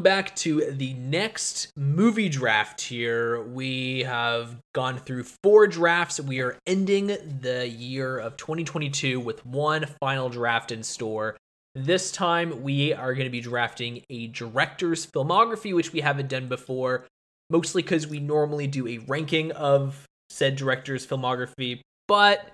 back to the next movie draft here. We have gone through four drafts. We are ending the year of 2022 with one final draft in store. This time, we are going to be drafting a director's filmography, which we haven't done before, mostly because we normally do a ranking of said director's filmography. But,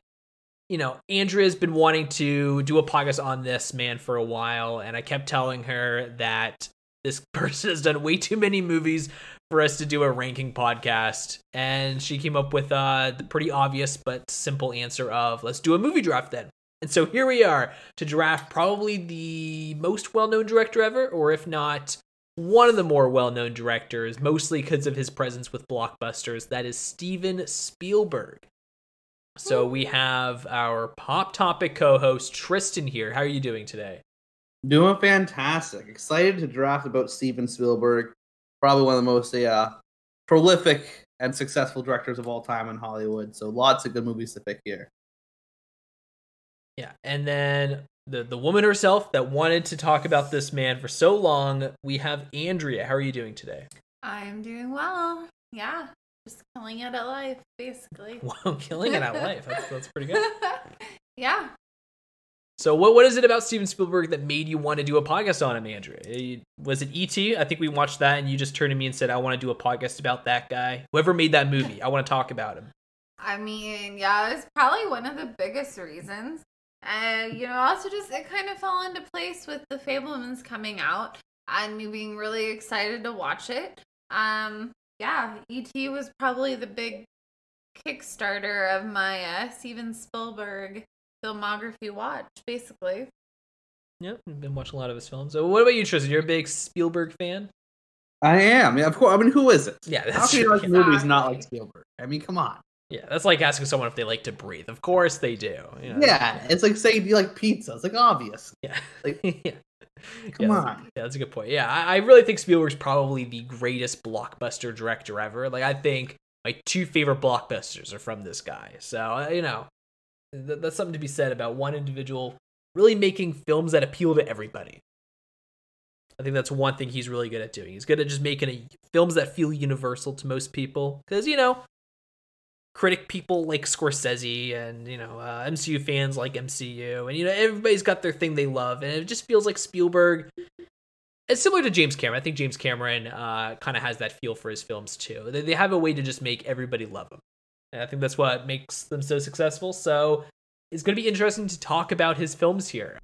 you know, Andrea's been wanting to do a podcast on this man for a while, and I kept telling her that this person has done way too many movies for us to do a ranking podcast. And she came up with uh, the pretty obvious but simple answer of let's do a movie draft then. And so here we are to draft probably the most well known director ever, or if not, one of the more well known directors, mostly because of his presence with blockbusters. That is Steven Spielberg. So we have our pop topic co host, Tristan, here. How are you doing today? Doing fantastic. Excited to draft about Steven Spielberg, probably one of the most uh, prolific and successful directors of all time in Hollywood. So lots of good movies to pick here. Yeah, and then the the woman herself that wanted to talk about this man for so long, we have Andrea. How are you doing today? I'm doing well. Yeah, just killing it at life, basically. Wow, killing it at life. That's that's pretty good. yeah. So what what is it about Steven Spielberg that made you want to do a podcast on him, Andrea? Eh, Was it E.T.? I think we watched that, and you just turned to me and said, "I want to do a podcast about that guy. Whoever made that movie, I want to talk about him." I mean, yeah, it's probably one of the biggest reasons. And, you know, also just it kind of fell into place with The Fabelmans coming out and me being really excited to watch it. Um, yeah, E.T. was probably the big Kickstarter of my uh, Steven Spielberg filmography watch, basically. Yep, I've been watching a lot of his films. So what about you, Tristan? You're a big Spielberg fan? I am. Yeah, of course. I mean, who is it? Yeah, How that's can you true. like movies not like Spielberg? I mean, come on. Yeah, that's like asking someone if they like to breathe. Of course they do. you know. Yeah, it's like saying do you like pizza? It's like obvious. Yeah. Like, yeah. come yeah, on. That's, yeah, that's a good point. Yeah, I, I really think Spielberg's probably the greatest blockbuster director ever. Like, I think my two favorite blockbusters are from this guy. So, uh, you know, th- that's something to be said about one individual really making films that appeal to everybody. I think that's one thing he's really good at doing. He's good at just making a, films that feel universal to most people. Because, you know, critic people like Scorsese and you know uh, MCU fans like MCU and you know everybody's got their thing they love and it just feels like Spielberg it's similar to James Cameron. I think James Cameron uh, kind of has that feel for his films too. They, they have a way to just make everybody love them. And I think that's what makes them so successful. So it's going to be interesting to talk about his films here.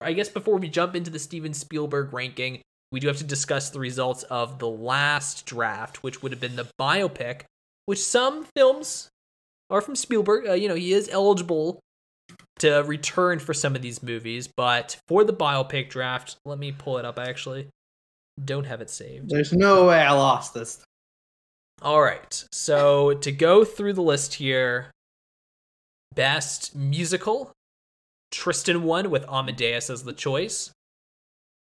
I guess before we jump into the Steven Spielberg ranking, we do have to discuss the results of the last draft, which would have been the biopic which some films are from Spielberg. Uh, you know, he is eligible to return for some of these movies, but for the biopic draft, let me pull it up. I actually don't have it saved. There's no way I lost this. All right. So to go through the list here, best musical, Tristan won with Amadeus as the choice.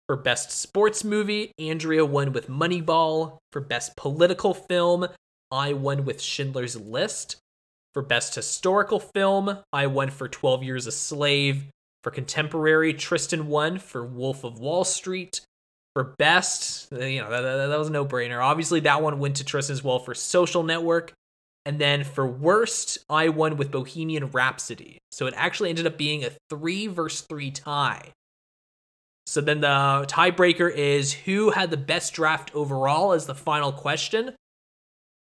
For best sports movie, Andrea won with Moneyball. For best political film, I won with Schindler's List. For Best Historical Film, I won for 12 Years a Slave. For Contemporary, Tristan won for Wolf of Wall Street. For Best, you know, that, that, that was no brainer. Obviously, that one went to Tristan as well for Social Network. And then for Worst, I won with Bohemian Rhapsody. So it actually ended up being a three versus three tie. So then the tiebreaker is who had the best draft overall as the final question.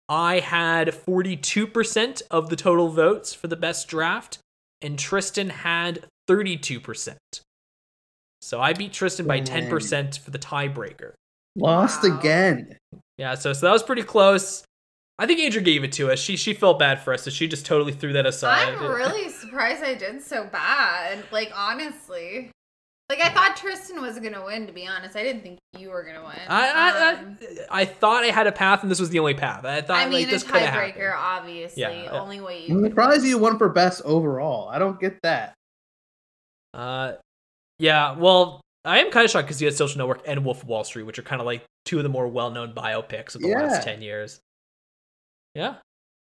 I had 42% of the total votes for the best draft, and Tristan had 32%. So I beat Tristan by 10% for the tiebreaker. Lost Wow. again. Yeah, so so that was pretty close. I think Andrew gave it to us. She she felt bad for us, so she just totally threw that aside. I'm really surprised I did so bad. Like, honestly. Like, I thought Tristan was going to win, to be honest. I didn't think you were going to win. I, I, Um, I I thought I had a path, and this was the only path. I thought I mean, like this could have tiebreaker, obviously. Yeah. Only way You I'm you. surprised you won for best overall. I don't get that. Uh, yeah. Well, I am kind of shocked because he had Social Network and Wolf of Wall Street, which are kind of like two of the more well-known biopics of the Yeah. last ten years. Yeah.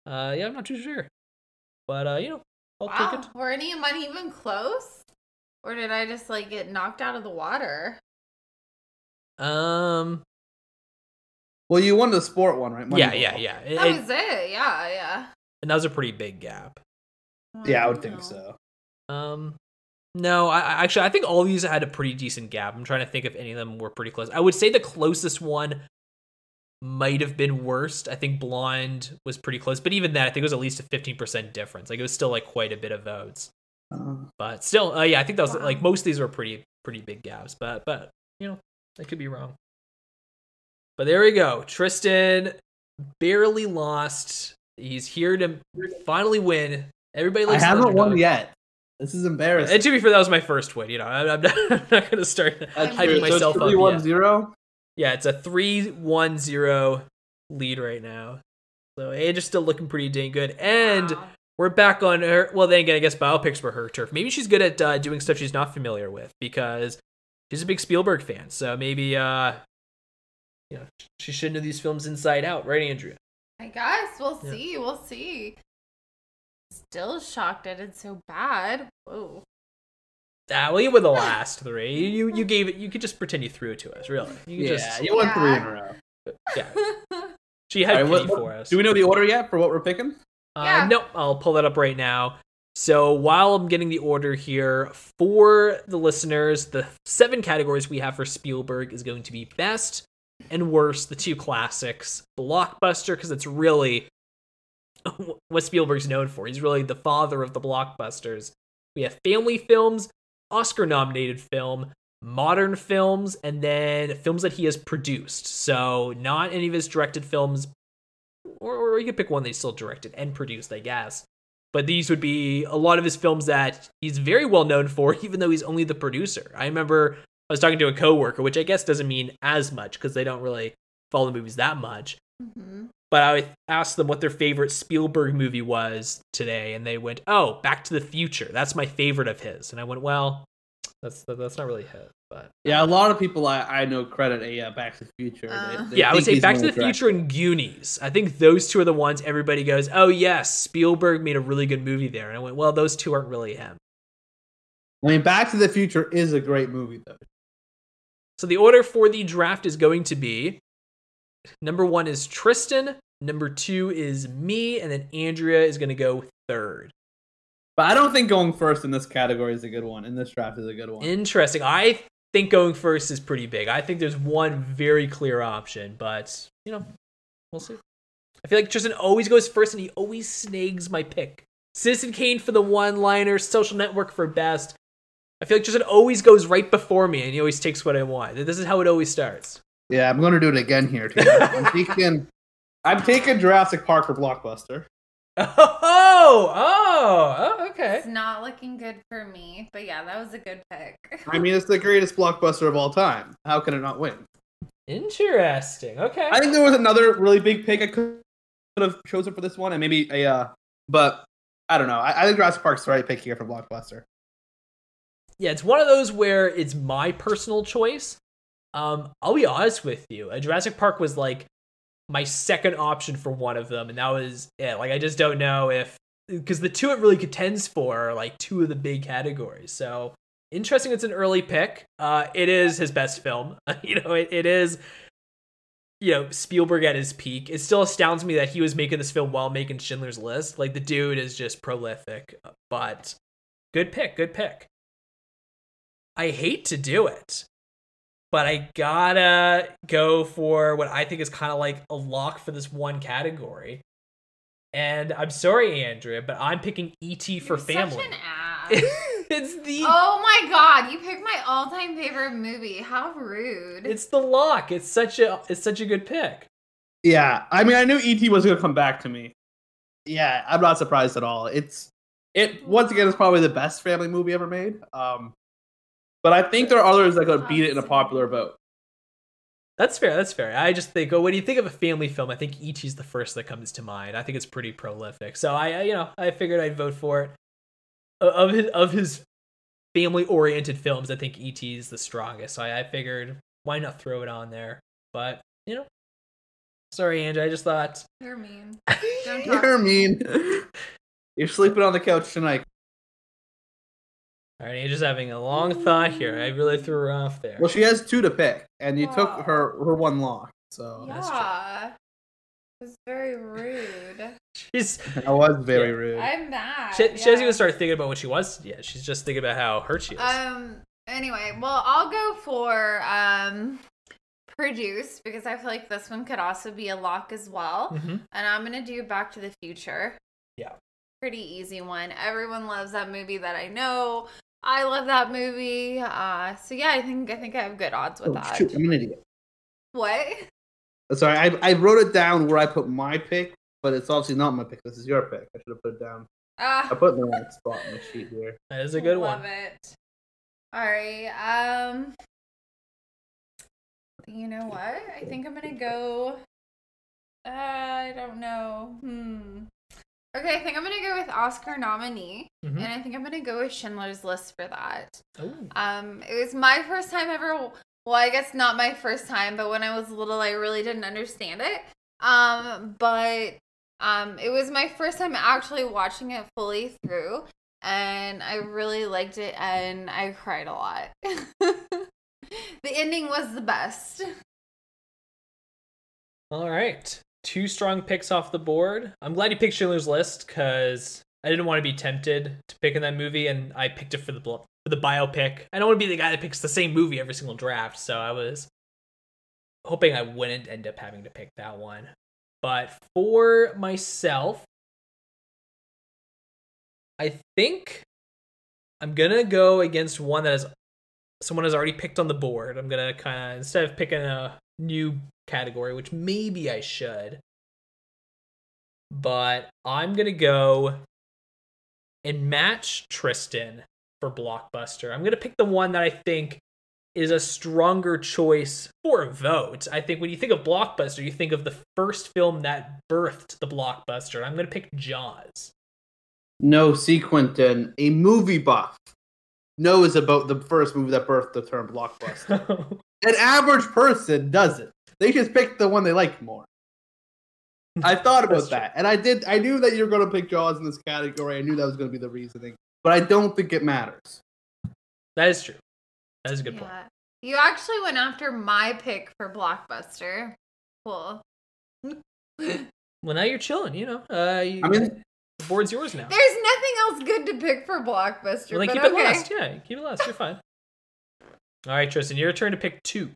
Uh, yeah, I'm not too sure, but uh, you know, I'll Wow. take it. Were any of mine even close? Or did I just, like, get knocked out of the water? Um. Well, you won the sport one, right? Yeah, Moneyball. yeah, yeah. It- That it- was it. Yeah, yeah. and that was a pretty big gap. Yeah, I would think Wow. so. Um, no, I, I actually I think all these had a pretty decent gap. I'm trying to think if any of them were pretty close. I would say the closest one might have been worst. I think Blonde was pretty close, but even that I think it was at least a 15% difference. Like it was still like quite a bit of votes. Uh, But still, uh, yeah, I think that was Wow. like most of these were pretty pretty big gaps. But but you know, I could be wrong. But there we go. Tristan barely lost. He's here to finally win. Everybody I likes an haven't won yet. This is embarrassing. And to be fair, that was my first win. You know, I'm, I'm not, I'm not going to start That's hyping true. myself so up. three, one, yet. zero? Yeah, it's a 3 1 0 lead right now. So Age is still looking pretty dang good. And Wow. we're back on her. Well, then again, I guess biopics were her turf. Maybe she's good at uh, doing stuff she's not familiar with because she's a big Spielberg fan. So maybe, uh, you know, she should know these films inside out, right, Andrea? I guess we'll Yeah. see. We'll see. Still shocked I did so bad. Whoa. Ah, well, you were the last three. You you gave it. You could just pretend you threw it to us. Really, you Yeah, just you won Yeah. three in a row. yeah. She had All right, what- pity what- for us. Do we know the order yet for what we're picking? Uh, Yeah. Nope, I'll pull that up right now. So while I'm getting the order here for the listeners, the seven categories we have for Spielberg is going to be best and worst, the two classics, blockbuster, because it's really what Spielberg's known for. He's really the father of the blockbusters. We have family films, Oscar nominated film, modern films, and then films that he has produced. So not any of his directed films, or, or you could pick one that he still directed and produced, I guess. But these would be a lot of his films that he's very well known for, even though he's only the producer. I remember I was talking to a coworker, which I guess doesn't mean as much because they don't really follow the movies that much. Mhm. But I asked them what their favorite Spielberg movie was today, and they went, "Oh, Back to the Future. That's my favorite of his." And I went, "Well, that's that's not really his, but Yeah, a lot of people I, I know credit a uh, Back to the Future. Uh. they yeah, I would say Back to the of the Future and Goonies. I think those two are the ones everybody goes, "Oh yes, Spielberg made a really good movie there." And I went, "Well, those two aren't really him." I mean, Back to the Future is a great movie, though. So the order for the draft is going to be number one is Tristan, number two is me, and then Andrea is going to go third. But I don't think going first in this category is a good one. In this draft is a good one. Interesting. I think going first is pretty big. I think there's one very clear option, but you know, we'll see. I feel like Tristan always goes first, and he always snags my pick. Citizen Kane for the one-liner, Social Network for best. I feel like Tristan always goes right before me, and he always takes what I want. This is how it always starts. Yeah, I'm going to do it again here too. I'm taking, I'm taking Jurassic Park for Blockbuster. Oh, oh, oh, okay. It's not looking good for me, but yeah, that was a good pick. I mean, it's the greatest blockbuster of all time. How can it not win? Interesting. Okay. I think there was another really big pick I could have chosen for this one, and maybe a, uh, but I don't know. I, I think Jurassic Park's the right pick here for Blockbuster. yeah, it's one of those where it's my personal choice. Um, I'll be honest with you. Uh, Jurassic Park was like my second option for one of them, and that was it. Like, I just don't know if because the two it really contends for are like two of the big categories. So interesting. It's an early pick. Uh, it is his best film. you know, it, it is. You know, Spielberg at his peak. It still astounds me that he was making this film while making Schindler's List. Like the dude is just prolific. But good pick. Good pick. I hate to do it, but I gotta go for what I think is kind of like a lock for this one category. And I'm sorry, Andrea, but I'm picking E.T. for You're family. Such an ass. it's the oh my god, you picked my all-time favorite movie. How rude. it's the lock. It's such a it's such a good pick. Yeah, I mean, I knew ET was going to come back to me. Yeah, I'm not surprised at all. It's it once again is probably the best family movie ever made. Um, but I think there are others that could beat it in a popular vote. That's fair. That's fair. I just think, oh, when you think of a family film, I think E.T. is the first that comes to mind. I think it's pretty prolific. So I, I you know, I figured I'd vote for it. Of his of his family oriented films, I think E.T. is the strongest. So I, I figured why not throw it on there. But you know, sorry, Andrew. I just thought. You're mean. Don't talk You're mean. You're sleeping on the couch tonight. All right, Angel's having a long thought here. I really threw her off there. Well, she has two to pick, and you took her her one lock. So that's true. yeah. It was very rude. She's that was very Yeah. rude. I'm mad. she, she hasn't even started thinking about what she was yet. She's just thinking about how hurt she is. Um. Anyway, well, I'll go for um, produce because I feel like this one could also be a lock as well. Mhm. And I'm gonna do Back to the Future. Yeah. Pretty easy one. Everyone loves that movie that I know. I love that movie. Uh, so yeah, I think I think I have good odds with Oh, that. shoot, I'm an idiot. What? Sorry, I, I wrote it down where I put my pick, but it's obviously not my pick. This is your pick. I should have put it down. I Ah, put it in the right spot on the sheet here. that is a good love one. it. All right. Um. You know what? I think I'm gonna go. Uh, I don't know. Hmm. Okay, I think I'm gonna go with Oscar nominee, Mhm. and I think I'm gonna go with Schindler's List for that. Ooh. Um, it was my first time ever. Well, I guess not my first time, but when I was little, I really didn't understand it. Um, but um, it was my first time actually watching it fully through, and I really liked it, and I cried a lot. the ending was the best. All right. Two strong picks off the board. I'm glad you picked Schindler's List because I didn't want to be tempted to pick in that movie, and I picked it for the for the biopic. I don't want to be the guy that picks the same movie every single draft, so I was hoping I wouldn't end up having to pick that one. But for myself, I think I'm gonna go against one that is someone has already picked on the board. I'm gonna kind of instead of picking a new category, which maybe I should, but I'm gonna go and match Tristan for blockbuster. I'm gonna pick the one that I think is a stronger choice for a vote. I think when you think of blockbuster, you think of the first film that birthed the blockbuster. I'm gonna pick Jaws. No, Sequentin, a movie buff, knows about the first movie that birthed the term blockbuster. An average person doesn't. They just pick the one they like more. I thought about that, and I did. I knew that you were going to pick Jaws in this category. I knew that was going to be the reasoning, but I don't think it matters. that is true. That is a good point. You actually went after my pick for blockbuster. Cool. Well, now you're chilling. You know, uh, you, I mean- the board's yours now. There's nothing else good to pick for blockbuster. Well, then but keep okay. it last. Yeah, keep it last. You're fine. All right, Tristan, your turn to pick two.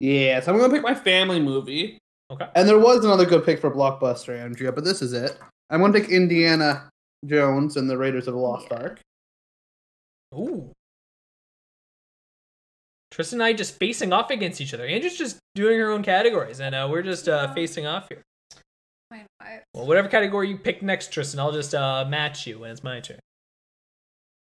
Yeah, so I'm going to pick my family movie. Okay. And there was another good pick for blockbuster, Andrea, but this is it. I'm going to pick Indiana Jones and the Raiders of the Lost Yeah. Ark. Ooh. Tristan and I just facing off against each other. Andrew's just doing her own categories, and uh, we're just uh, Yeah. facing off here. Well, whatever category you pick next, Tristan, I'll just uh, match you when it's my turn.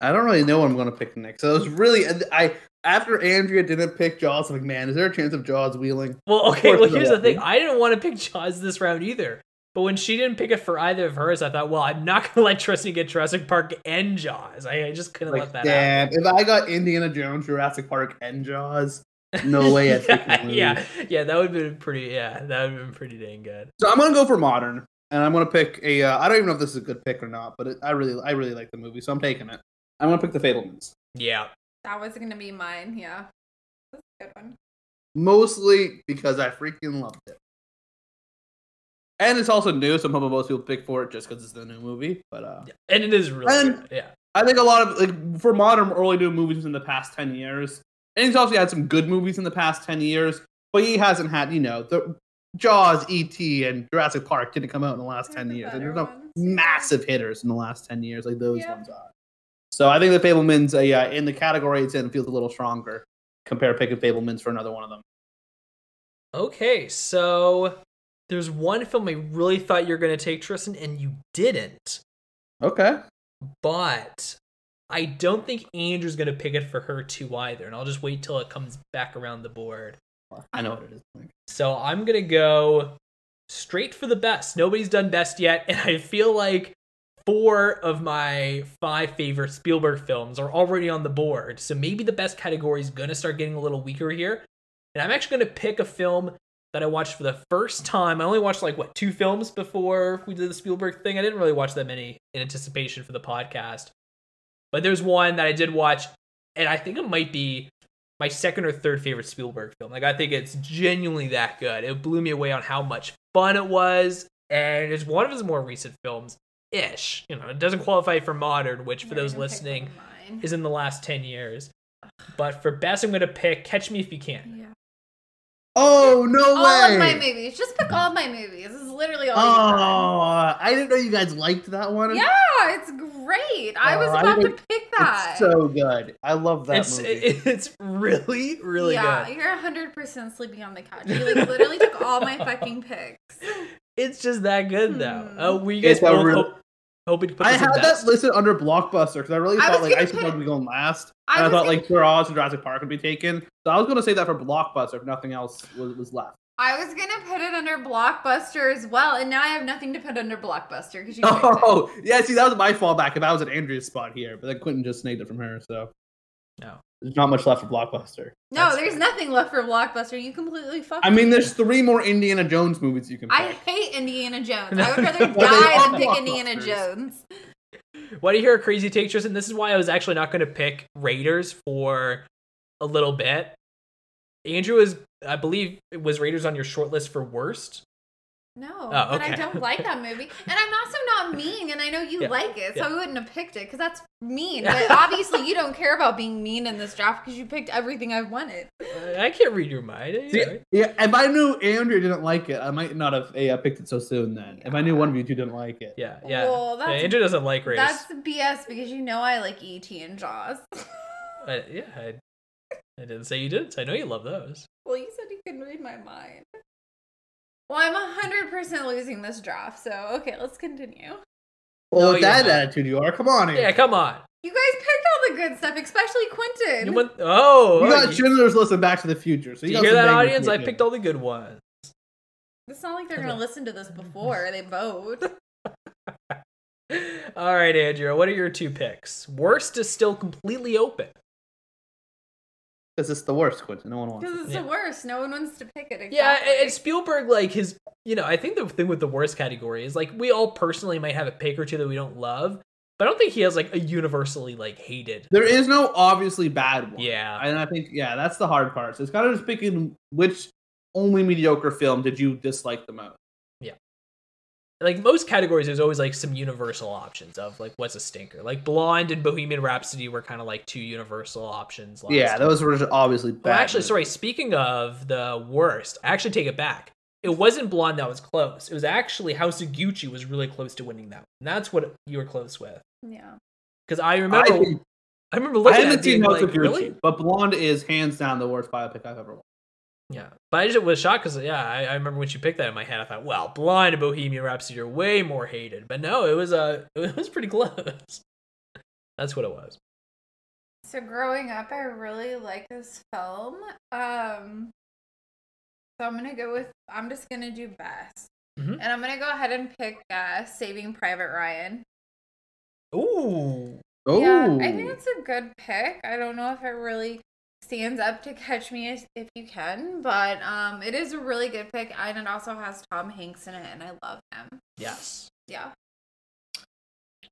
I don't really know what I'm going to pick next. So it was really I after Andrea didn't pick Jaws. I'm like, man, is there a chance of Jaws wheeling? Well, okay. Well, here's the thing. I didn't want to pick Jaws this round either. But when she didn't pick it for either of hers, I thought, well, I'm not gonna let Tristan get Jurassic Park and Jaws. I, I just couldn't Like, let that happen. damn, if I got Indiana Jones, Jurassic Park, and Jaws, no way I'd pick yeah, yeah, yeah, that would have been pretty. Yeah, that would have been pretty dang good. So I'm gonna go for modern, and I'm gonna pick a. Uh, I don't even know if this is a good pick or not, but it, I really, I really like the movie, so I'm taking it. I'm gonna pick The Fabelmans, Yeah, That was gonna be mine. Yeah, that's a good one. mostly because I freaking loved it, and it's also new, so I'm hoping most people pick for it just because it's the new movie. But uh, and it is really And- good. Yeah, I think a lot of like for modern early new movies in the past ten years, and he's obviously had some good movies in the past ten years, but he hasn't had you know the Jaws, E.T., and Jurassic Park didn't come out in the last ten years, and there's no ones. massive hitters in the last ten years like those Yeah. ones are. So I think the Fabelmans, uh, yeah, in the category it's in, feels a little stronger. Compare picking Fabelmans for another one of them. Okay, so there's one film I really thought you were gonna take, Tristan, and you didn't. Okay. But I don't think Andrew's gonna pick it for her too either, and I'll just wait till it comes back around the board. I know what it is. So I'm gonna go straight for the best. Nobody's done best yet, and I feel like four of my five favorite Spielberg films are already on the board. So maybe the best category is gonna start getting a little weaker here. And I'm actually gonna pick a film that I watched for the first time. I only watched like what two films before we did the Spielberg thing. I didn't really watch that many in anticipation for the podcast. But there's one that I did watch, and I think it might be my second or third favorite Spielberg film. Like I think it's genuinely that good. It blew me away on how much fun it was, and it's one of his more recent films. Ish, you know, it doesn't qualify for modern, which for You're those listening one of mine. is in the last ten years. But for best, I'm gonna pick Catch Me If You Can. Yeah. Oh no All way! of my movies. Just pick all of my movies. This is literally all. Oh, I didn't know you guys liked that one. Yeah, it's great. I was Oh, I about to pick that. It's so good. I love that It's movie. it- it's really really yeah, good. Yeah, you're hundred percent sleeping on the couch. You like literally took all my fucking picks. It's just that good though. Hmm. Oh, were you guys It's both real- hope- hoping to put I had that listed under Blockbuster because I really I thought like Ice Age would be going last. I and I thought gonna- like Jaws and Jurassic Park would be taken. So I was gonna say that for Blockbuster if nothing else was, was left. I was gonna put it under Blockbuster as well, and now I have nothing to put under Blockbuster because you. Oh yeah, see that was my fallback if I was at Andrea's spot here, but then Quentin just snagged it from her, so No. There's not much left for Blockbuster. No, That's there's nothing left for Blockbuster. You completely fucked. I mean, there's three more Indiana Jones movies you can pick. I hate Indiana Jones. I would rather Well, die than pick Indiana. Jones. Why do you hear a crazy take, Tristan? This is why I was actually not going to pick Raiders for a little bit. Andrew is, I believe, was Raiders on your short list for worst. No, Oh, but I don't like that movie, and I'm also not mean, and I know you Yeah, like it, so yeah. I wouldn't have picked it because that's mean. But obviously, you don't care about being mean in this draft because you picked everything I wanted. Uh, I can't read your mind. eh? See, yeah, if I knew Andrew didn't like it, I might not have uh, picked it so soon. Then, if I knew one of you two didn't like it, Yeah, yeah. Well, yeah that's- Andrew doesn't like Raiders. That's BS because you know I like ET and Jaws. I, yeah, I, I didn't say you didn't. I know you love those. well, you said you couldn't read my mind. Well, I'm hundred percent losing this draft, so okay, let's continue. well, No, with that not. attitude, you are. Come on, Yeah, come on. You guys picked all the good stuff, especially Quentin. You went. Oh, You oh, got you- Schindler's List and Back to the Future. So you, you hear that, audience? I picked all the good ones. It's not like they're gonna listen to this before they vote. All right, Andrew. What are your two picks? Worst is still completely open. Because it's the worst, Quentin. No one wants Because it. it's Yeah. the worst. No one wants to pick it. Exactly. Yeah, and- and Spielberg, like his, you know, I think the thing with the worst category is like we all personally might have a pick or two that we don't love, but I don't think he has like a universally like hated. There is no obviously bad one. Yeah. And I think, yeah, that's the hard part. So it's kind of just picking which only mediocre film did you dislike the most. Like most categories, there's always like some universal options of like what's a stinker. Like Blonde and Bohemian Rhapsody were kind of like two universal options. Last yeah, time. those were just obviously bad. Well, actually, sorry. Speaking of the worst, I actually take it back. It wasn't Blonde that was close. It was actually House of Gucci was really close to winning that. One. And that's what you were close with. yeah. Because I I, remember, I, think- remember I looking at haven't it seen House like, of Gucci, really? but Blonde is hands down the worst biopic I've ever watched. Yeah, but I just was shocked because yeah, I, I remember when she picked that in my head. I thought, well, Blind and Bohemian Rhapsody are way more hated, but no, it was uh, it was pretty close. That's what it was. So growing up, I really like this film. Um, so I'm gonna go with. I'm just gonna do best, Mhm. and I'm gonna go ahead and pick uh, Saving Private Ryan. Ooh, Oh, Yeah, I think it's a good pick. I don't know if it really stands up to Catch Me If If You Can, but um, it is a really good pick, and it also has Tom Hanks in it, and I love him. yes. Yeah.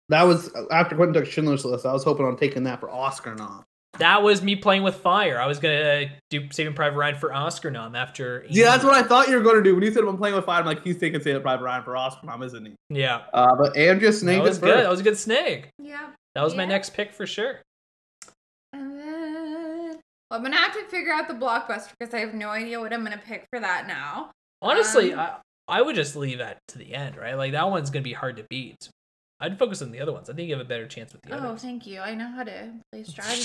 that was after Quentin took Schindler's List. I was hoping on taking that for Oscar nom. That was me playing with fire. I was gonna do Saving Private Ryan for Oscar nom after. See, that's what I thought you were going to do when you said I'm playing with fire. I'm like, he's taking Saving Private Ryan for Oscar nom, isn't he? Yeah, Uh, but Andrea that was it good. That was a good snag. Yeah. That was my next pick for sure. And then well, I'm gonna have to figure out the blockbuster because I have no idea what I'm gonna pick for that now. Honestly, Um, I I would just leave that to the end, right? Like that one's gonna be hard to beat. I'd focus on the other ones. I think you have a better chance with the other. Oh, others. thank you. I know how to play strategy.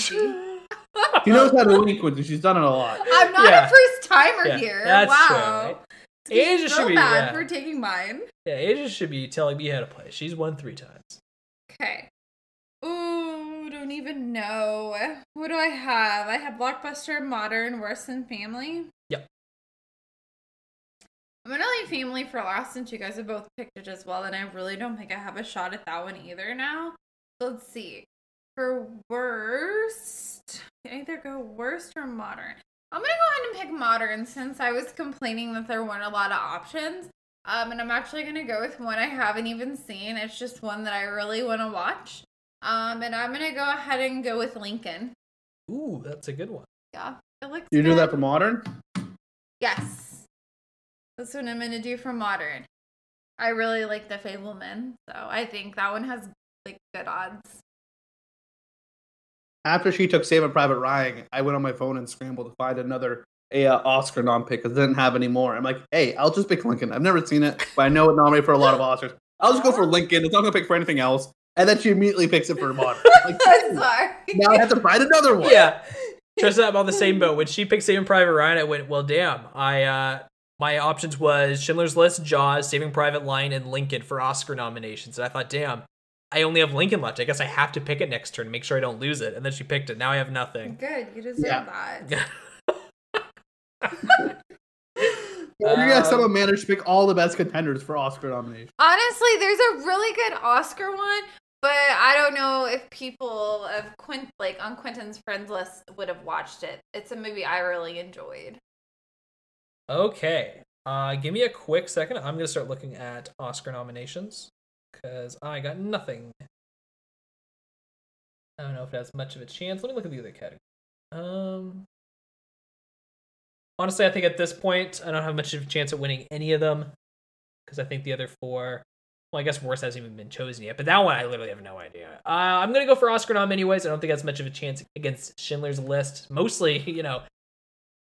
She knows how to win, Quentin. She's done it a lot. I'm not Yeah. a first timer Yeah, here. that's true, wow. right? It's Asia so should be, bad yeah. for taking mine. Yeah, Asia should be telling me how to play. She's won three times. Okay. Ooh, don't even know. What do I have? I have Blockbuster, Modern, Worse Than Family. Yep. I'm gonna leave Family for last since you guys have both picked it as well, and I really don't think I have a shot at that one either now. So let's see. For worst, either go worst or modern. I'm gonna go ahead and pick modern since I was complaining that there weren't a lot of options. Um, and I'm actually gonna go with one I haven't even seen. It's just one that I really want to watch. Um, and I'm gonna go ahead and go with Lincoln. Ooh, that's a good one. Yeah, it looks. You do good. that for modern? Yes, that's what I'm gonna do for modern. I really like the Fabelman, so I think that one has like good odds. After she took Saving Private Ryan, I went on my phone and scrambled to find another a uh, Oscar nom pick because I didn't have any more. I'm like, hey, I'll just pick Lincoln. I've never seen it, but I know it nominated for a lot of Oscars. I'll just go for Lincoln. It's not gonna pick for anything else. And then she immediately picks it for modern. Like, I'm sorry. now I have to find another one. Yeah. Tristan, I'm on the same boat. When she picked Saving Private Ryan, I went, well, damn. I uh, my options was Schindler's List, Jaws, Saving Private Ryan, and Lincoln for Oscar nominations. And I thought, damn, I only have Lincoln left. I guess I have to pick it next turn, make sure I don't lose it. And then she picked it. Now I have nothing. Good, you deserve Yeah. that. Or you guys Um, somehow managed to pick all the best contenders for Oscar nominations. Honestly, there's a really good Oscar one, but I don't know if people of Quint like on Quentin's friends list would have watched it. It's a movie I really enjoyed. Okay. Uh, give me a quick second. I'm to start looking at Oscar nominations because I got nothing. I don't know if it has much of a chance. Let me look at the other category. Um, honestly, I think at this point, I don't have much of a chance at winning any of them because I think the other four. Well, I guess worst hasn't even been chosen yet, but that one I literally have no idea. Uh, I'm gonna go for Oscar nom anyways. I don't think that's much of a chance against Schindler's List. Mostly, you know,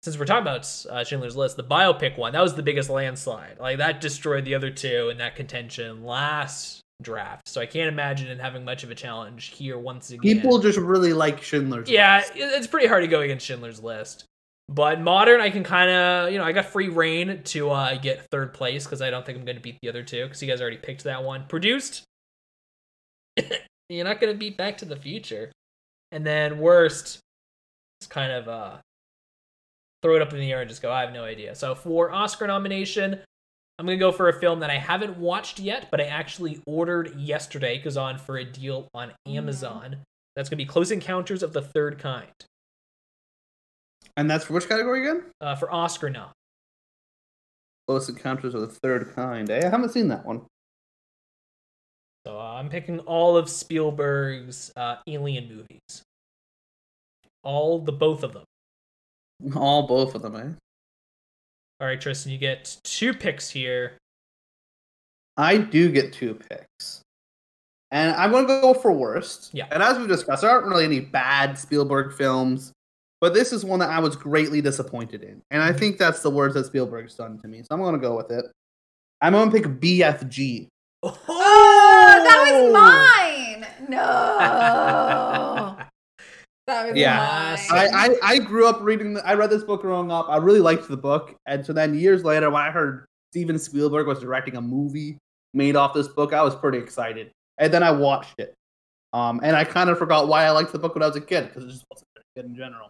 since we're talking about uh, Schindler's List, the biopic one, that was the biggest landslide. Like that destroyed the other two in that contention last draft. So I can't imagine it having much of a challenge here once again. People just really like Schindler's. yeah, List. it- it's pretty hard to go against Schindler's List. But modern, I can kind of, you know, I got free reign to uh, get third place because I don't think I'm going to beat the other two because you guys already picked that one. Produced, you're not going to beat Back to the Future. And then worst, it's kind of uh, throw it up in the air and just go, I have no idea. So for Oscar nomination, I'm going to go for a film that I haven't watched yet, but I actually ordered yesterday because on for a deal on Amazon. That's going to be Close Encounters of the Third Kind And that's for which category again? uh, for Oscar nom. Close Encounters of the Third Kind. Eh? I haven't seen that one. So uh, I'm picking all of Spielberg's uh, alien movies. All the both of them. All both of them, eh? All right, Tristan, you get two picks here. I do get two picks. And I'm going to go for worst. Yeah. And as we've discussed, there aren't really any bad Spielberg films, but this is one that I was greatly disappointed in. And I think that's the worst that Spielberg's done to me. So I'm going to go with it. I'm going to pick BFG. Oh, that was mine. No, that was Yeah. mine. I, I, I grew up reading, the, I read this book growing up. I really liked the book. And so then years later, when I heard Steven Spielberg was directing a movie made off this book, I was pretty excited. And then I watched it. Um, and I kind of forgot why I liked the book when I was a kid because it just wasn't very good in general.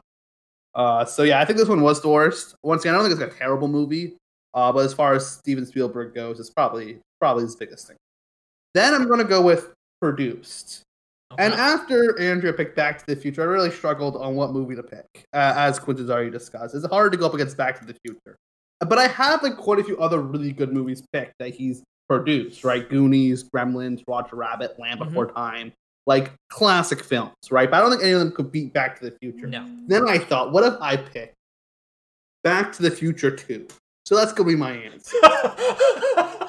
Uh, so yeah, I think this one was the worst. Once again, I don't think it's a terrible movie. Uh, but as far as Steven Spielberg goes, it's probably probably his biggest thing. Then I'm gonna go with produced. And after Andrea picked Back to the Future, I really struggled on what movie to pick, uh, as Quentin's already discussed. It's hard to go up against Back to the Future. But I have like quite a few other really good movies picked that he's produced, right? Goonies, Gremlins, Roger Rabbit, Land Mhm. Before Time, like classic films, right? But I don't think any of them could beat Back to the Future. No. Then I thought, what if I pick Back to the Future 2? So that's gonna be my answer.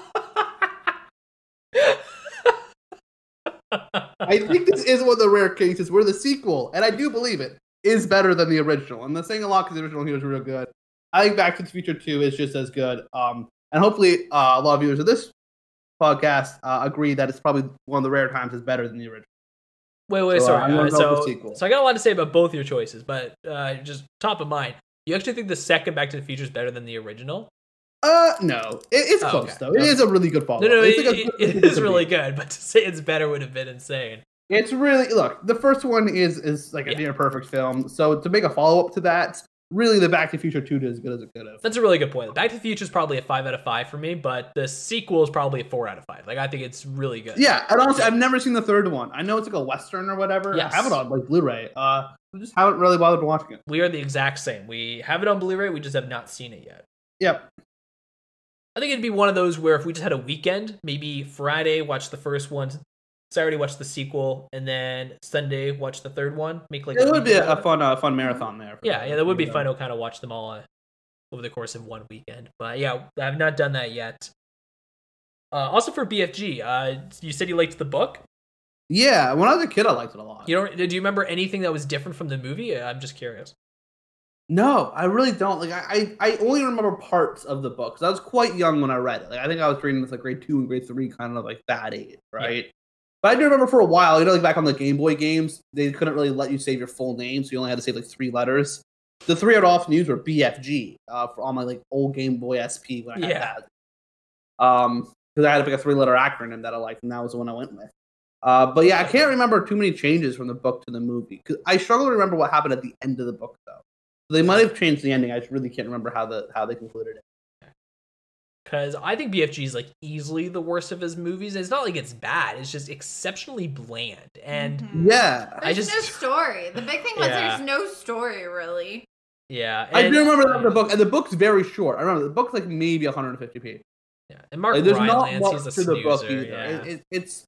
I think this is one of the rare cases where the sequel, and I do believe it, is better than the original. And the saying a lot because the original here is real good. I think Back to the Future 2 is just as good. Um, and hopefully, uh, a lot of viewers of this podcast uh, agree that it's probably one of the rare times it's better than the original. Wait, wait, So, sorry. Uh, so, so I got a lot to say about both your choices, but uh, just top of mind, you actually think the second Back to the Future is better than the original? Uh, no, it, it's Oh, close okay. though. It Okay. is a really good follow. No, no, it's it, like a it- good- it good is really good, but to say it's better would have been insane. It's really look. The first one is is like a Yeah. near perfect film. So to make a follow up to that, really, the Back to the Future 2 did as good as it could have. That's a really good point. Back to the Future is probably a five out of five for me, but the sequel is probably a four out of five. Like I think it's really good. Yeah, and honestly, I've never seen the third one. I know it's like a western or whatever. Yes. I have it on like Blu-ray. Uh, I just haven't really bothered watching it. we are the exact same. We have it on Blu-ray. We just have not seen it yet. Yep. I think it'd be one of those where if we just had a weekend, maybe Friday, watch the first one, Saturday watched the sequel, and then Sunday watch the third one. Make like It would be a, fun, uh, fun marathon there. Yeah, yeah, that would be fun to kind of watch them all uh, over the course of one weekend. But yeah, I've not done that yet. Uh, also for BFG, uh, you said you liked the book. Yeah, when I was a kid, I liked it a lot. You don't? Do you remember anything that was different from the movie? I'm just curious. No, I really don't. Like, I, I I only remember parts of the book because I was quite young when I read it. Like, I think I was reading this like grade two and grade three, kind of like that age, right? But I do remember for a while, you know, like back on the Game Boy games, they couldn't really let you save your full name, so you only had to save like three letters. The three I'd often use were BFG uh, for all my like old Game Boy SP when I had Yeah. that. Um, because I had to pick a three letter acronym that I liked, and that was the one I went with. Uh, but yeah, I can't remember too many changes from the book to the movie. 'Cause I struggle to remember what happened at the end of the book, though. They might have changed the ending. I just really can't remember how the how they concluded it. Because I think BFG is like easily the worst of his movies. It's not like it's bad. It's just exceptionally bland. And Mhm. Yeah, I There's just- no story. The big thing was Yeah. there's no story really. yeah, I do remember that in the book, and the book's very short. I remember the book's like maybe 150 pages. Yeah, and Mark Like, there's not Rylance, much he's a to the book either. Yeah. It, it, it's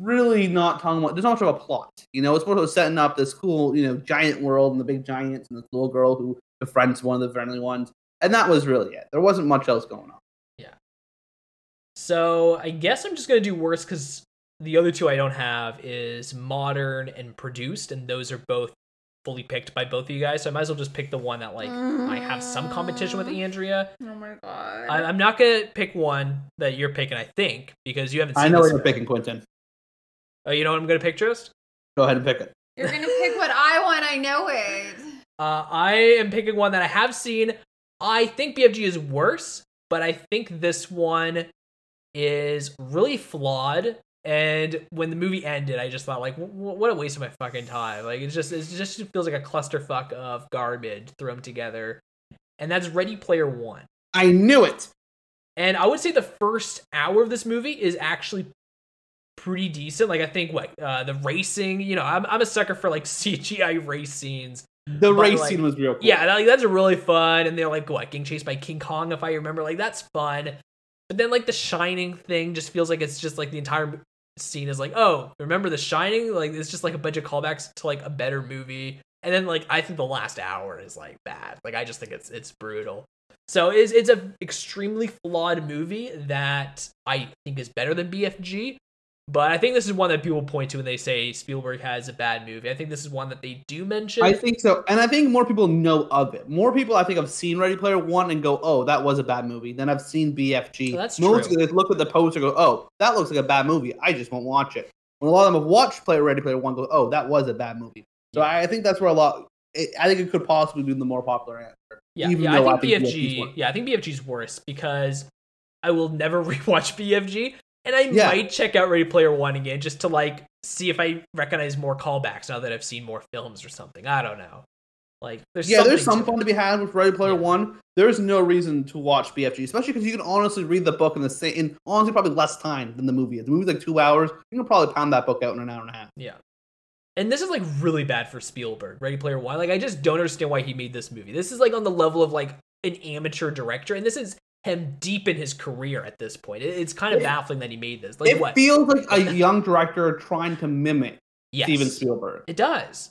really not talking about. There's not much of a plot. You know, it's more of setting up this cool, you know, giant world and the big giants and this little girl who befriends one of the friendly ones, and that was really it. There wasn't much else going on. So I guess I'm just gonna do worse because the other two I don't have is modern and produced, and those are both fully picked by both of you guys. So I might as well just pick the one that like I have some competition with Andrea. Oh my god. I, I'm not gonna pick one that you're picking, I think, because you haven't seen. I know this what you're picking, Quentin. Oh, you know what I'm gonna pick, Trist? Go ahead and pick it. You're gonna pick what I want. I know it. Uh, I am picking one that I have seen. I think BFG is worse, but I think this one is really flawed. And when the movie ended, I just thought, like, what a waste of my fucking time. Like, it's just, it just feels like a clusterfuck of garbage thrown together. And that's Ready Player One. I knew it. And I would say the first hour of this movie is actually pretty decent. Like, I think what uh, the racing, you know, I'm, I'm a sucker for like CGI race scenes. The race like, scene was real cool. Yeah, that, like, that's really fun. And they're like, what, getting chased by King Kong, if I remember. Like, that's fun. But then, like, the Shining thing just feels like it's just like the entire scene is like, oh, remember the Shining? Like, it's just like a bunch of callbacks to like a better movie. And then, like, I think the last hour is like bad. Like, I just think it's it's brutal. So it's it's a extremely flawed movie that I think is better than BFG. But I think this is one that people point to when they say Spielberg has a bad movie. I think this is one that they do mention. I think so, and I think more people know of it. More people, I think, have seen Ready Player One and go, "Oh, that was a bad movie." Then I've seen BFG. Well, that's Most true. look at the poster, and go, "Oh, that looks like a bad movie. I just won't watch it." When a lot of them have watched Player Ready Player One, go, "Oh, that was a bad movie." So Yeah. I I think that's where a lot. It, I think it could possibly be the more popular answer. Yeah, yeah, I think BFG 's BFG. Yeah, I think BFG's worse because I will never rewatch BFG, and I Yeah. might check out Ready Player One again just to like see if I recognize more callbacks now that I've seen more films or something. I don't know. Like, there's yeah, there's some to fun it. to be had with Ready Player Yeah. One. There's no reason to watch BFG, especially because you can honestly read the book in the same, in honestly probably less time than the movie. The movie's like two hours. You can probably pound that book out in an hour and a half. Yeah. And this is like really bad for Spielberg, Ready Player One. Like, I just don't understand why he made this movie. This is like on the level of like an amateur director, and this is him deep in his career at this point. It- It's kind of It- baffling that he made this. Like, it what? feels like a young director trying to mimic yes. Steven Spielberg. It does.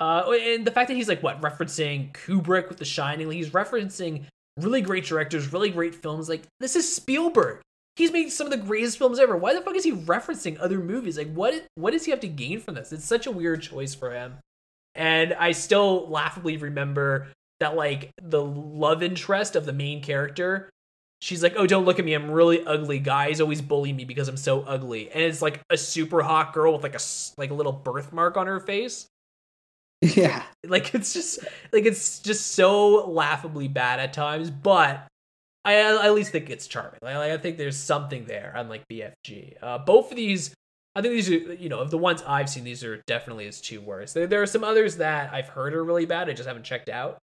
Uh, and the fact that he's like what referencing Kubrick with The Shining, like he's referencing really great directors, really great films. Like this is Spielberg. He's made some of the greatest films ever. Why the fuck is he referencing other movies? Like what? What does he have to gain from this? It's such a weird choice for him. And I still laughably remember that like the love interest of the main character. She's like, "Oh, don't look at me. I'm really ugly. Guys always bully me because I'm so ugly." And it's like a super hot girl with like a like a little birthmark on her face Yeah. like it's just like it's just so laughably bad at times but i, I at least think it's charming like, like, i think there's something there unlike bfg uh, both of these i think these are you know of the ones i've seen these are definitely his two worst there, there are some others that i've heard are really bad i just haven't checked out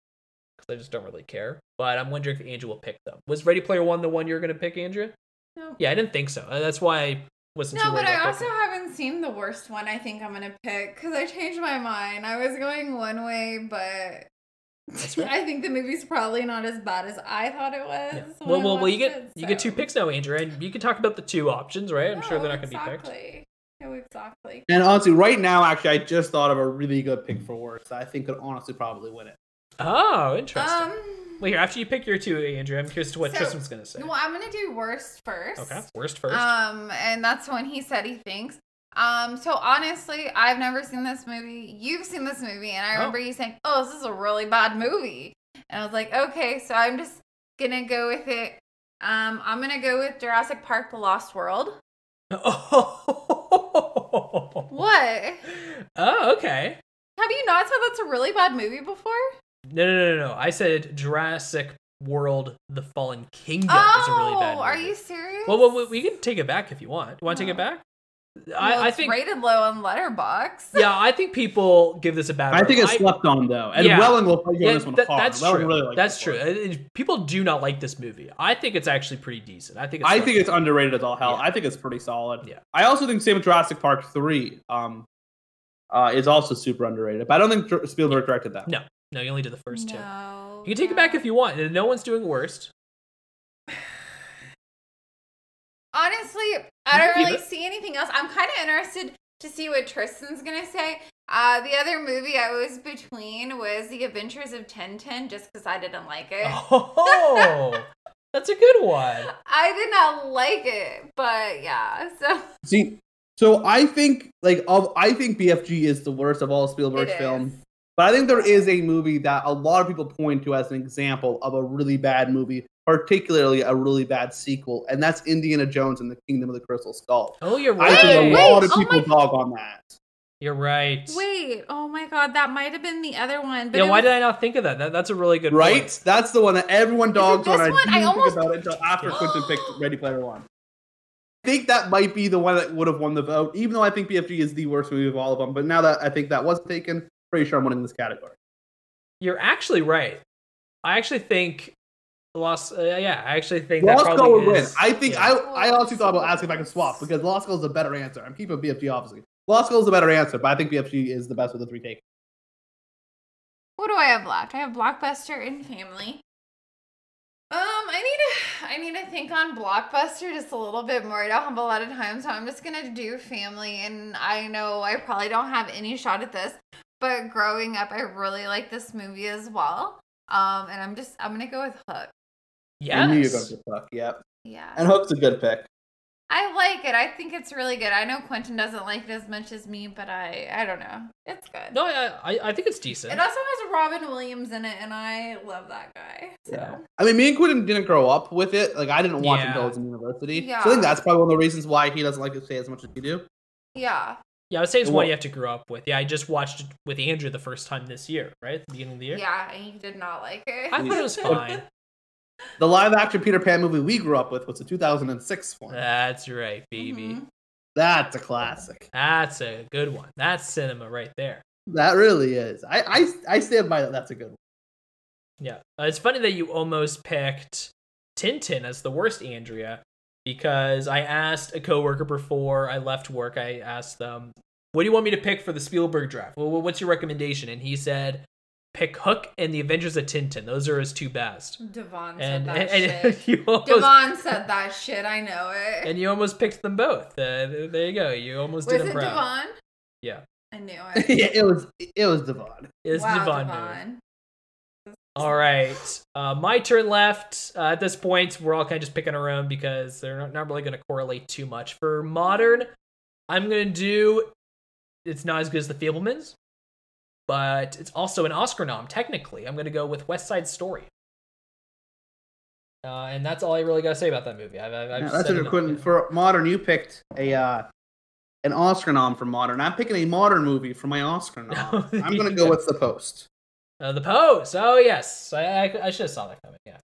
because i just don't really care but i'm wondering if andrew will pick them was ready player one the one you're gonna pick andrea No. yeah i didn't think so that's why i wasn't No, too but worried I also picking. haven't seen the worst one I think I'm gonna pick because I changed my mind. I was going one way, but right. I think the movie's probably not as bad as I thought it was. Yeah. Well, well, well, you get it, you get two picks now, Andrea, and you can talk about the two options, right? I'm sure they're not going to be picked. exactly. No, exactly. And honestly, right now, actually, I just thought of a really good pick for worst. that I think could honestly probably win it. Oh, interesting. Um, Wait, here, after you pick your two, Andrew, I'm curious to what So- Tristan's gonna say. well, I'm gonna do worst first. Okay, worst first. Um, and that's when he said he thinks. Um, so honestly, I've never seen this movie. You've seen this movie, and I remember you saying, "Oh, this is a really bad movie," and I was like, "Okay," so I'm just gonna go with it. Um, I'm gonna go with Jurassic Park: The Lost World. oh, What? oh, okay. Have you not said that's a really bad movie before? No, no, no, no, no. I said Jurassic World: The Fallen Kingdom oh, is a really bad. Movie. are you serious? Well, well, we can take it back if you want. You want to take it No. back? Well, I, I it's think. rated low on Letterboxd. Yeah, I think people give this a bad. I think it's slept on though, and Yeah. Welling will play Yeah, this one that- hard. that's Welling true. really that's true. one. It- it- people do not like this movie. I think it's actually pretty decent. I think. It's I slept think it's underrated as all hell. Yeah. I think it's pretty solid. Yeah. I also think same with Jurassic Park three. Um, uh, is also super underrated, but I don't think Dr- Spielberg directed that. No. No, you only did the first two. You can take it back if you want. No one's doing worst. Honestly, I don't really it. see anything else. I'm kind of interested to see what Tristan's gonna say. Uh, the other movie I was between was The Adventures of Tintin, just because I didn't like it. Oh, that's a good one. I did not like it, but yeah. So See, so I think like of I think BFG is the worst of all Spielberg's It is. films. But I think there is a movie that a lot of people point to as an example of a really bad movie, particularly a really bad sequel, and that's Indiana Jones and the Kingdom of the Crystal Skull. Oh, you're right. I right. think a Wait, lot of oh people my- dog on that. You're right. wait, oh my god, that might have been the other one. But yeah, why was- did I not think of that? that that's a really good one. Right? point. That's the one that everyone dogs this on. I one? I didn't almost- think about it until after Quentin picked Ready Player One. I think that might be the one that would have won the vote, even though I think BFG is the worst movie of all of them. But now that I think that was taken, pretty sure I'm winning this category. You're actually right. I actually think Lost. Uh, yeah, I actually think that Lost probably Skull would win. I think yeah. I I honestly thought about asking if I could swap because Lost Skull is a better answer. I'm keeping BFG obviously. Lost Skull is a better answer, but I think BFG is the best of the three takes. What do I have left? I have Blockbuster and Family. Um, I need to I need to think on Blockbuster just a little bit more. I don't have a lot of time, so I'm just gonna do Family. And I know I probably don't have any shot at this, but growing up, I really like this movie as well. Um, and I'm just I'm gonna go with Hook. I knew you were Yes. going to Hook. Yep, Yeah, and Hook's a good pick. I like it. I think it's really good. I know Quentin doesn't like it as much as me, but I I don't know. It's good. No, I, I I think it's decent. It also has Robin Williams in it, and I love that guy. So. Yeah. I mean, me and Quentin didn't grow up with it. Like, I didn't watch it until I was in university. Yeah. So I think that's probably one of the reasons why he doesn't like to say as much as you do. Yeah. Yeah, I would say it's Well- one you have to grow up with. Yeah, I just watched it with Andrew the first time this year, right? At the beginning of the year. Yeah, and he did not like it. I thought it was fine. The live action Peter Pan movie we grew up with was the 2006 one. That's right, baby. Mhm. That's a classic. That's a good one. That's cinema right there. That really is. I I, I stand by that. That's a good one. Yeah. Uh, it's funny that you almost picked Tintin as the worst, Andrea, because I asked a coworker before I left work, I asked them, what do you want me to pick for the Spielberg draft? Well, what's your recommendation? And he said, pick Hook and the Adventures of Tintin. Those are his two best. Devon said that and, and shit. you almost, Devon said that shit. I know it. and you almost picked them both. Uh, there you go. You almost Was did it him proud. Devon? Yeah. I knew it. yeah, it was it was Devon. It's wow, Devon. Devon. All right, uh, my turn left. Uh, at this point, we're all kind of just picking our own because they're not, not really going to correlate too much. For modern, I'm going to do. It's not as good as The Fabelmans, but it's also an Oscar nom. Technically, I'm going to go with West Side Story. Uh, and that's all I really got to say about that movie. I've, I've, I've Yeah, that's said a good enough. For modern, you picked a uh, an Oscar nom for modern. I'm picking a modern movie for my Oscar nom. I'm gonna go with The Post. Uh, the Post. Oh yes, I, I, I should have saw that coming. Yeah.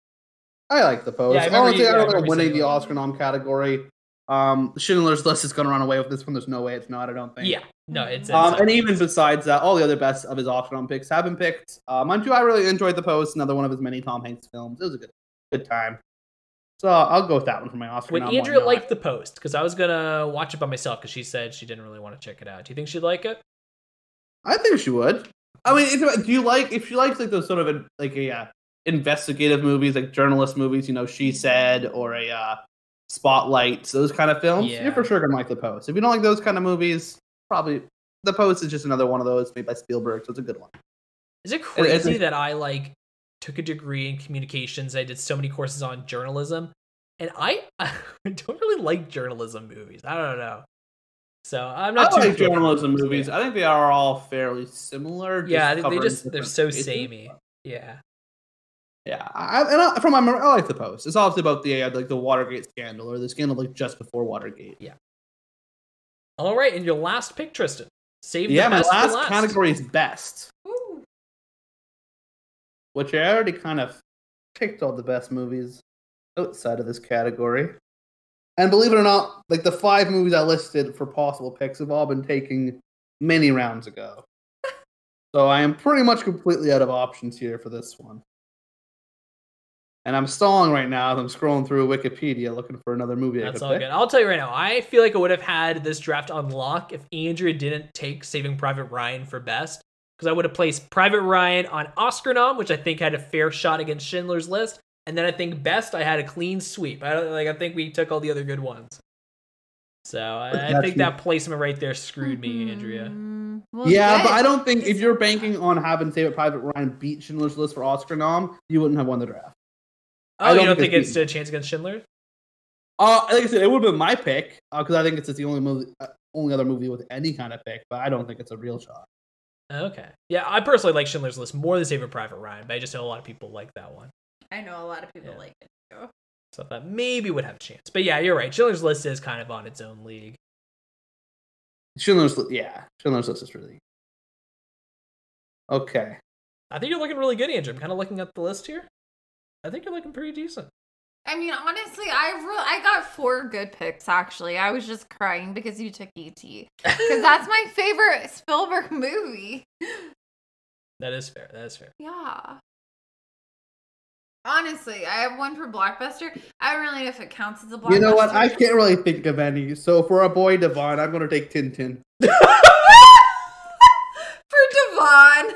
I like The Post. Yeah, I Honestly, you- I yeah, don't think remember winning the. Oscar nom category. Um, Schindler's List is gonna run away with this one. There's no way it's not. I don't think. Yeah. No, it's. Um, and even besides that, all the other best of his Oscar nom picks have been picked. Uh, mind you, I really enjoyed The Post. Another one of his many Tom Hanks films. It was a good, good time. So I'll go with that one for my Oscar Would. Andrea not? like the post? Because I was gonna watch it by myself because she said she didn't really want to check it out. Do you think she'd like it? I think she would. I mean, it's, do you like if she likes like those sort of like a uh, investigative movies, like journalist movies? You know, She Said or a uh, Spotlight, those kind of films, Yeah. you're for sure gonna like The Post. If you don't like those kind of movies, probably The Post is just another one of those made by Spielberg, so it's a good one. Is it It- it's- crazy that I like took a degree in communications? I did so many courses on journalism, and I, I don't really like journalism movies. I don't know. So I'm not I too like good. journalism movies. I think they are all fairly similar. just Yeah, they, they just they're so spaces. samey. Yeah. Yeah, I, and I, from my memory, I like the post. It's obviously about the uh, like the Watergate scandal or the scandal like just before Watergate. Yeah. All right, and your last pick, Tristan. Save yeah, the my best for last, last category is best, Ooh. which I already kind of picked all the best movies outside of this category. And believe it or not, like the five movies I listed for possible picks have all been taken many rounds ago. so I am pretty much completely out of options here for this one. And I'm stalling right now as I'm scrolling through Wikipedia looking for another movie I That's all pick. good. I'll tell you right now. I feel like I would have had this draft on lock if Andrea didn't take Saving Private Ryan for best, because I would have placed Private Ryan on Oscar nom, which I think had a fair shot against Schindler's List, and then I think best I had a clean sweep. I like. I think we took all the other good ones. So I, I think you. that placement right there screwed me, Andrea. Well, Yeah, but I don't think if you're banking on having Saving Private Ryan beat Schindler's List for Oscar nom, you wouldn't have won the draft. Oh, I don't don't think think it's it stood a chance against Schindler? Uh, like I said, it would have been my pick because I think it's the only movie, uh, only other movie with any kind of pick. But I don't think it's a real shot. Okay. Yeah, I personally like Schindler's List more than Saving Private Ryan, but I just know a lot of people like that one. I know a lot of people Yeah. like it too. So I thought maybe would have a chance. But yeah, you're right. Schindler's List is kind of on its own league. Schindler's, List, yeah, Schindler's List is really okay. I think you're looking really good, Andrew. I'm kind of looking at the list here. I think you're looking pretty decent. I mean, honestly, I re- I got four good picks. Actually, I was just crying because you took ET because that's my favorite Spielberg movie. That is fair. That is fair. Yeah. Honestly, I have one for Blockbuster. I don't really know if it counts as a Blockbuster. You know what? I can't really think of any. So for a boy Devon, I'm going to take Tintin. for Devon.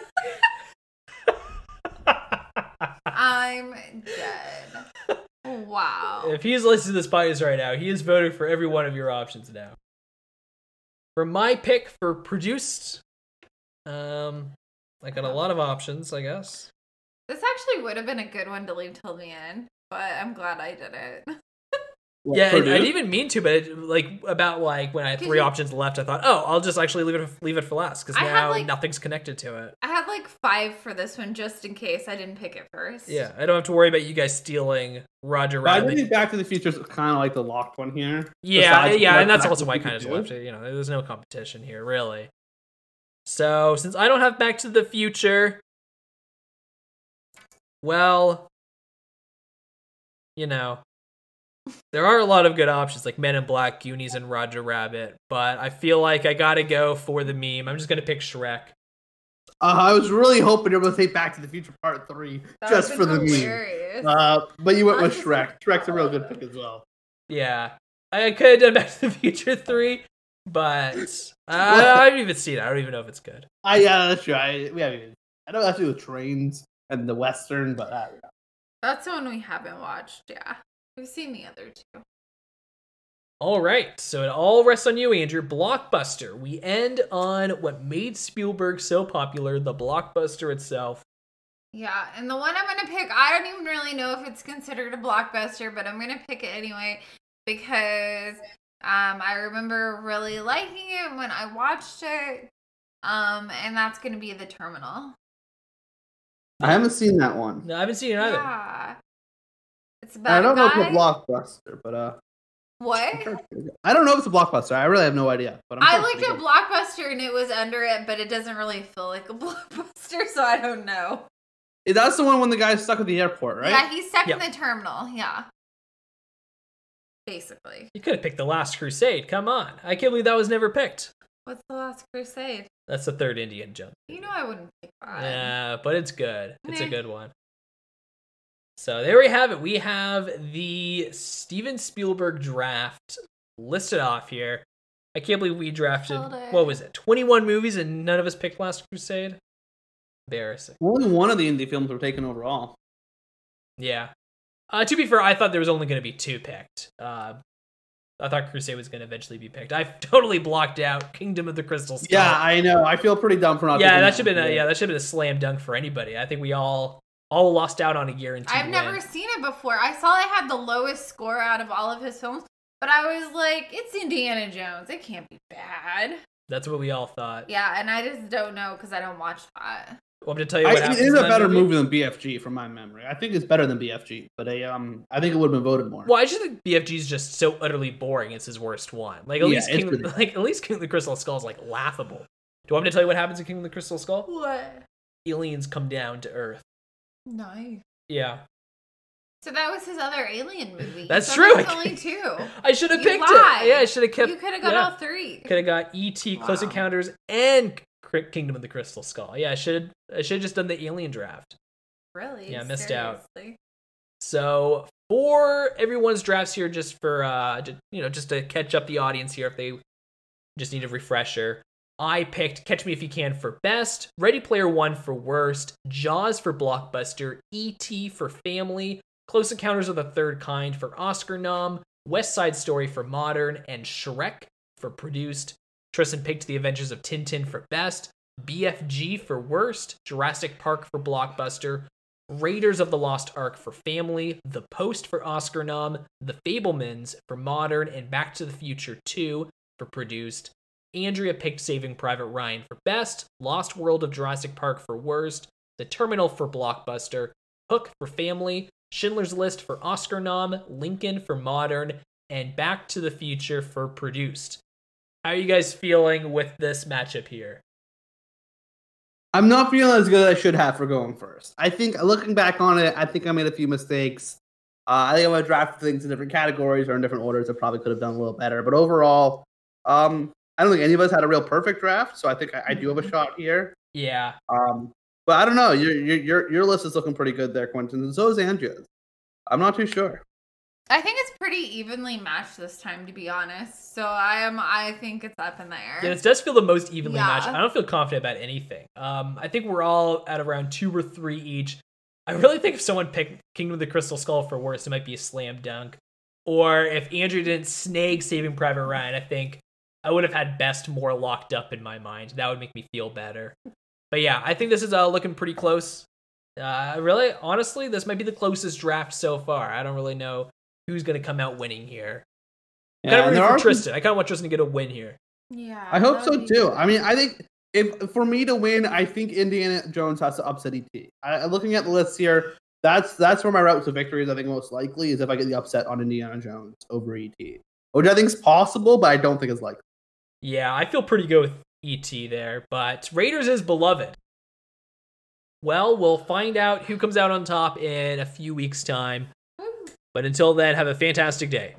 I'm dead. Wow. if he's listening to this podcast right now, he is voting for every one of your options now. For my pick for produced, um, I got a lot of options, I guess. This actually would have been a good one to leave till the end, but I'm glad I did it. What, yeah, I, I didn't even mean to, but it, like about like when I had three you- options left, I thought, oh, I'll just actually leave it leave it for last because I had, now like- nothing's connected to it. I had like five for this one just in case I didn't pick it first. Yeah, I don't have to worry about you guys stealing Roger But I Rabbit. think Back to the Future is kind of like the locked one here. Yeah, Besides yeah, what and that's also why I kind of left it. You know, there's no competition here, really. So since I don't have Back to the Future, well, you know, there are a lot of good options like Men in Black, Goonies, and Roger Rabbit. But I feel like I gotta go for the meme. I'm just gonna pick Shrek. Uh, I was really hoping you were going to take Back to the Future Part Three That just for the been meme. Uh, but you went with Shrek. Shrek's a real good pick as well. Yeah, I could have done Back to the Future three, but uh, I haven't even seen it. I don't even know if it's good. I yeah, that's true. I we haven't. even- I know that's to do with trains and the western, but uh, That's the one we haven't watched. Yeah, we've seen the other two. All right, so it all rests on you, Andrew. Blockbuster. We end on what made Spielberg so popular, the blockbuster itself. Yeah, and the one I'm gonna pick, I don't even really know if it's considered a blockbuster, but I'm gonna pick it anyway because um, I remember really liking it when I watched it. Um, and that's gonna be the Terminal. I haven't seen that one. No, I haven't seen it either. Yeah, it's about I don't a know if it's a blockbuster, but uh, What? I don't know if it's a blockbuster. I really have no idea. But I'm I looked at. Blockbuster and it was under it, but it doesn't really feel like a blockbuster, so I don't know. That's the one when the guy's stuck at the airport, right? Yeah, he's stuck Yep. in the terminal. Yeah. Basically. You could have picked The Last Crusade. Come on. I can't believe that was never picked. What's the last crusade? That's the third Indiana Jones. You know I wouldn't pick that. Yeah, but it's good. It's a good one. So there we have it. We have the Steven Spielberg draft listed off here. I can't believe we drafted what was it? 21 movies and none of us picked Last Crusade. Embarrassing. Only one of the indie films were taken overall. Yeah. Uh, to be fair, I thought there was only going to be two picked. Uh, I thought Crusade was going to eventually be picked. I've totally blocked out Kingdom of the Crystal Skull. Yeah, I know. I feel pretty dumb for not. yeah, that should have been a, yeah, that should have been a slam dunk for anybody. I think we all all lost out on a guarantee. I've never seen it before. I saw it had the lowest score out of all of his films, but I was like, it's Indiana Jones. It can't be bad. That's what we all thought. Yeah, and I just don't know because I don't watch that. Want me to tell you I, what it happens is a better movie than BFG from my memory. I think it's better than BFG, but I um I think it would have been voted more. Well, I just think BFG is just so utterly boring. It's his worst one. Like at Yeah, least King, pretty- like at least King of the Crystal Skull is like laughable. Do you want me to tell you what happens in King of the Crystal Skull? What? Aliens come down to Earth. Nice. Yeah, So that was his other alien movie. That's said true. There was only two. I should have picked lied. it. Yeah, I should have kept. you could have got yeah. all three. Could have got E.T. Close Encounters and Cri- Kingdom of the Crystal Skull. Yeah, I should I should have just done the Alien draft. Really? Yeah, missed out. So for everyone's drafts here, just for uh, you know, just to catch up the audience here, if they just need a refresher, I picked Catch Me If You Can for best, Ready Player One for worst, Jaws for blockbuster, E.T. for family, Close Encounters of the Third Kind for Oscar nom, West Side Story for modern, and Shrek for produced. Tristan picked The Adventures of Tintin for best, BFG for worst, Jurassic Park for blockbuster, Raiders of the Lost Ark for family, The Post for Oscar nom, The Fabelmans for modern, and Back to the Future 2 for produced. Andrea picked Saving Private Ryan for best, Lost World of Jurassic Park for worst, The Terminal for blockbuster, Hook for family, Schindler's List for Oscar nom, Lincoln for modern, and Back to the Future for produced. How are you guys feeling with this matchup here? I'm not feeling as good as I should have for going first. I think looking back on it, I think I made a few mistakes. Uh, I think I would draft things in different categories or in different orders. I probably could have done a little better. But overall, um, I don't think any of us had a real perfect draft. So I think I, I do have a shot here. Yeah, Um, but I don't know. Your, your your your list is looking pretty good there, Quentin. And so is Andrea's. I'm not too sure. I think it's pretty evenly matched this time, to be honest. So I am. I think it's up in the air. Yeah, this does feel the most evenly Yeah. matched. I don't feel confident about anything. Um, I think we're all at around two or three each. I really think if someone picked Kingdom of the Crystal Skull for worst, it might be a slam dunk. Or if Andrew didn't snag Saving Private Ryan, I think I would have had best more locked up in my mind. That would make me feel better. But yeah, I think this is uh, looking pretty close. Uh, really, honestly, this might be the closest draft so far. I don't really know who's going to come out winning here. Yeah, kind of and there rooting are for some- Tristan. I kind of want Tristan to get a win here. yeah. I hope so be too. good. I mean, I think if for me to win, I think Indiana Jones has to upset ET. I, looking at the list here, that's that's where my route to victory is. I think most likely is if I get the upset on Indiana Jones over ET, which I think is possible, but I don't think is likely. Yeah, I feel pretty good with ET there, but Raiders is beloved. Well, we'll find out who comes out on top in a few weeks' time. But until then, have a fantastic day.